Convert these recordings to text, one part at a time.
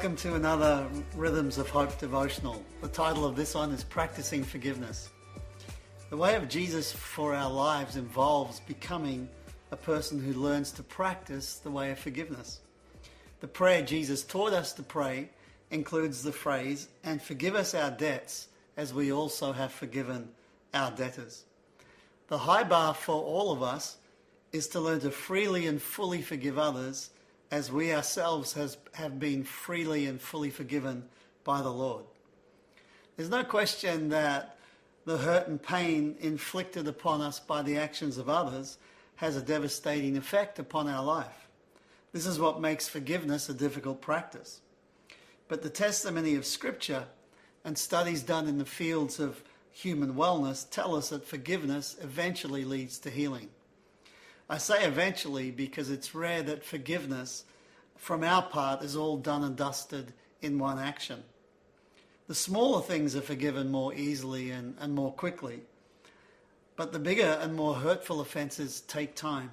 Welcome to another Rhythms of Hope devotional. The title of this one is Practicing Forgiveness. The way of Jesus for our lives involves becoming a person who learns to practice the way of forgiveness. The prayer Jesus taught us to pray includes the phrase, and forgive us our debts as we also have forgiven our debtors. The high bar for all of us is to learn to freely and fully forgive others as we ourselves has, have been freely and fully forgiven by the Lord. There's no question that the hurt and pain inflicted upon us by the actions of others has a devastating effect upon our life. This is what makes forgiveness a difficult practice. But the testimony of Scripture and studies done in the fields of human wellness tell us that forgiveness eventually leads to healing. I say eventually because it's rare that forgiveness from our part is all done and dusted in one action. The smaller things are forgiven more easily and, and more quickly, but the bigger and more hurtful offences take time.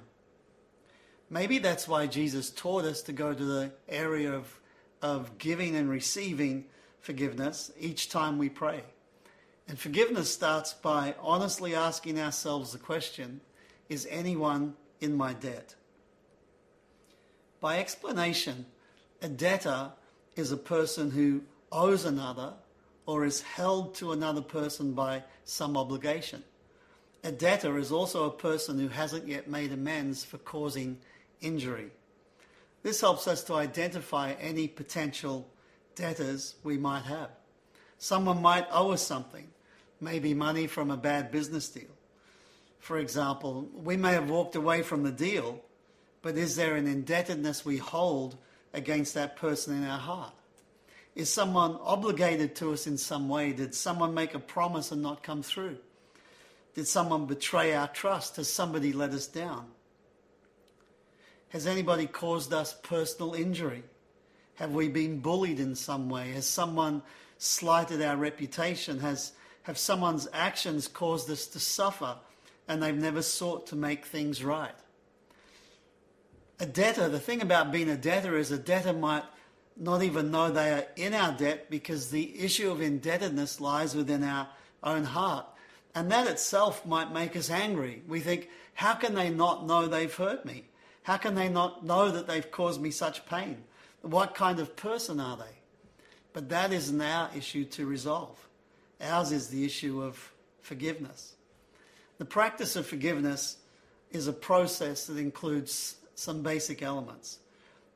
Maybe that's why Jesus taught us to go to the area of, of giving and receiving forgiveness each time we pray. And forgiveness starts by honestly asking ourselves the question Is anyone in my debt. By explanation, a debtor is a person who owes another or is held to another person by some obligation. A debtor is also a person who hasn't yet made amends for causing injury. This helps us to identify any potential debtors we might have. Someone might owe us something, maybe money from a bad business deal for example, we may have walked away from the deal, but is there an indebtedness we hold against that person in our heart? Is someone obligated to us in some way? Did someone make a promise and not come through? Did someone betray our trust? Has somebody let us down? Has anybody caused us personal injury? Have we been bullied in some way? Has someone slighted our reputation? Has, have someone's actions caused us to suffer and they've never sought to make things right. A debtor, the thing about being a debtor is a debtor might not even know they are in our debt because the issue of indebtedness lies within our own heart. And that itself might make us angry. We think, how can they not know they've hurt me? How can they not know that they've caused me such pain? What kind of person are they? But that isn't our issue to resolve. Ours is the issue of forgiveness. The practice of forgiveness is a process that includes some basic elements.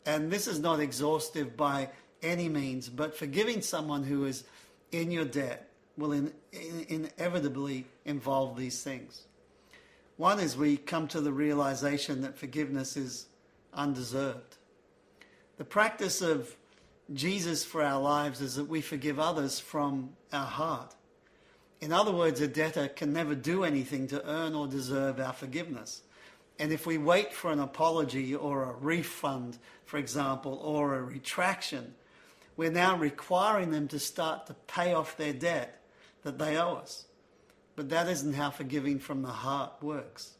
And this is not exhaustive by any means, but forgiving someone who is in your debt will in, in, inevitably involve these things. One is we come to the realization that forgiveness is undeserved. The practice of Jesus for our lives is that we forgive others from our heart. In other words, a debtor can never do anything to earn or deserve our forgiveness. And if we wait for an apology or a refund, for example, or a retraction, we're now requiring them to start to pay off their debt that they owe us. But that isn't how forgiving from the heart works.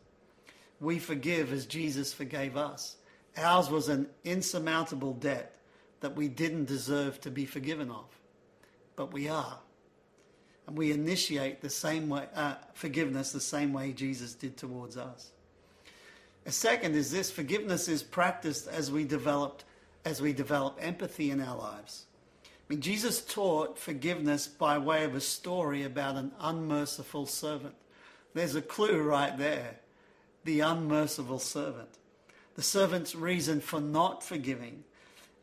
We forgive as Jesus forgave us. Ours was an insurmountable debt that we didn't deserve to be forgiven of, but we are and we initiate the same way uh, forgiveness the same way Jesus did towards us. A second is this: forgiveness is practiced as we developed as we develop empathy in our lives. I mean, Jesus taught forgiveness by way of a story about an unmerciful servant. There's a clue right there: the unmerciful servant. The servant's reason for not forgiving,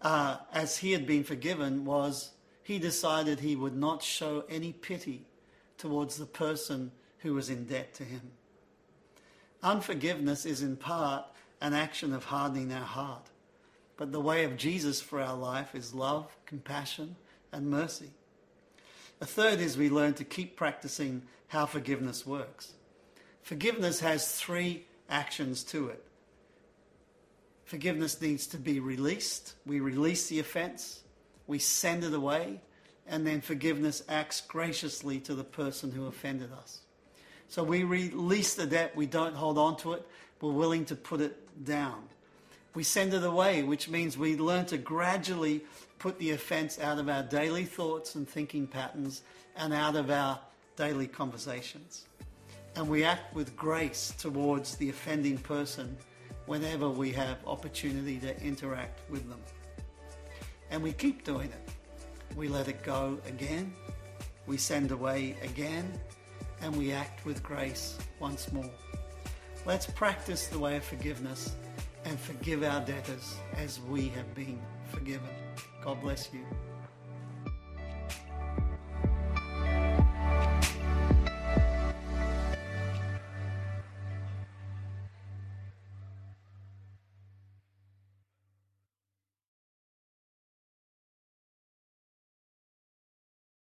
uh, as he had been forgiven, was he decided he would not show any pity towards the person who was in debt to him. Unforgiveness is in part an action of hardening our heart, but the way of Jesus for our life is love, compassion, and mercy. A third is we learn to keep practicing how forgiveness works. Forgiveness has three actions to it. Forgiveness needs to be released. We release the offense we send it away, and then forgiveness acts graciously to the person who offended us. So we release the debt, we don't hold on to it, we're willing to put it down. We send it away, which means we learn to gradually put the offense out of our daily thoughts and thinking patterns and out of our daily conversations. And we act with grace towards the offending person whenever we have opportunity to interact with them. And we keep doing it. We let it go again, we send away again, and we act with grace once more. Let's practice the way of forgiveness and forgive our debtors as we have been forgiven. God bless you.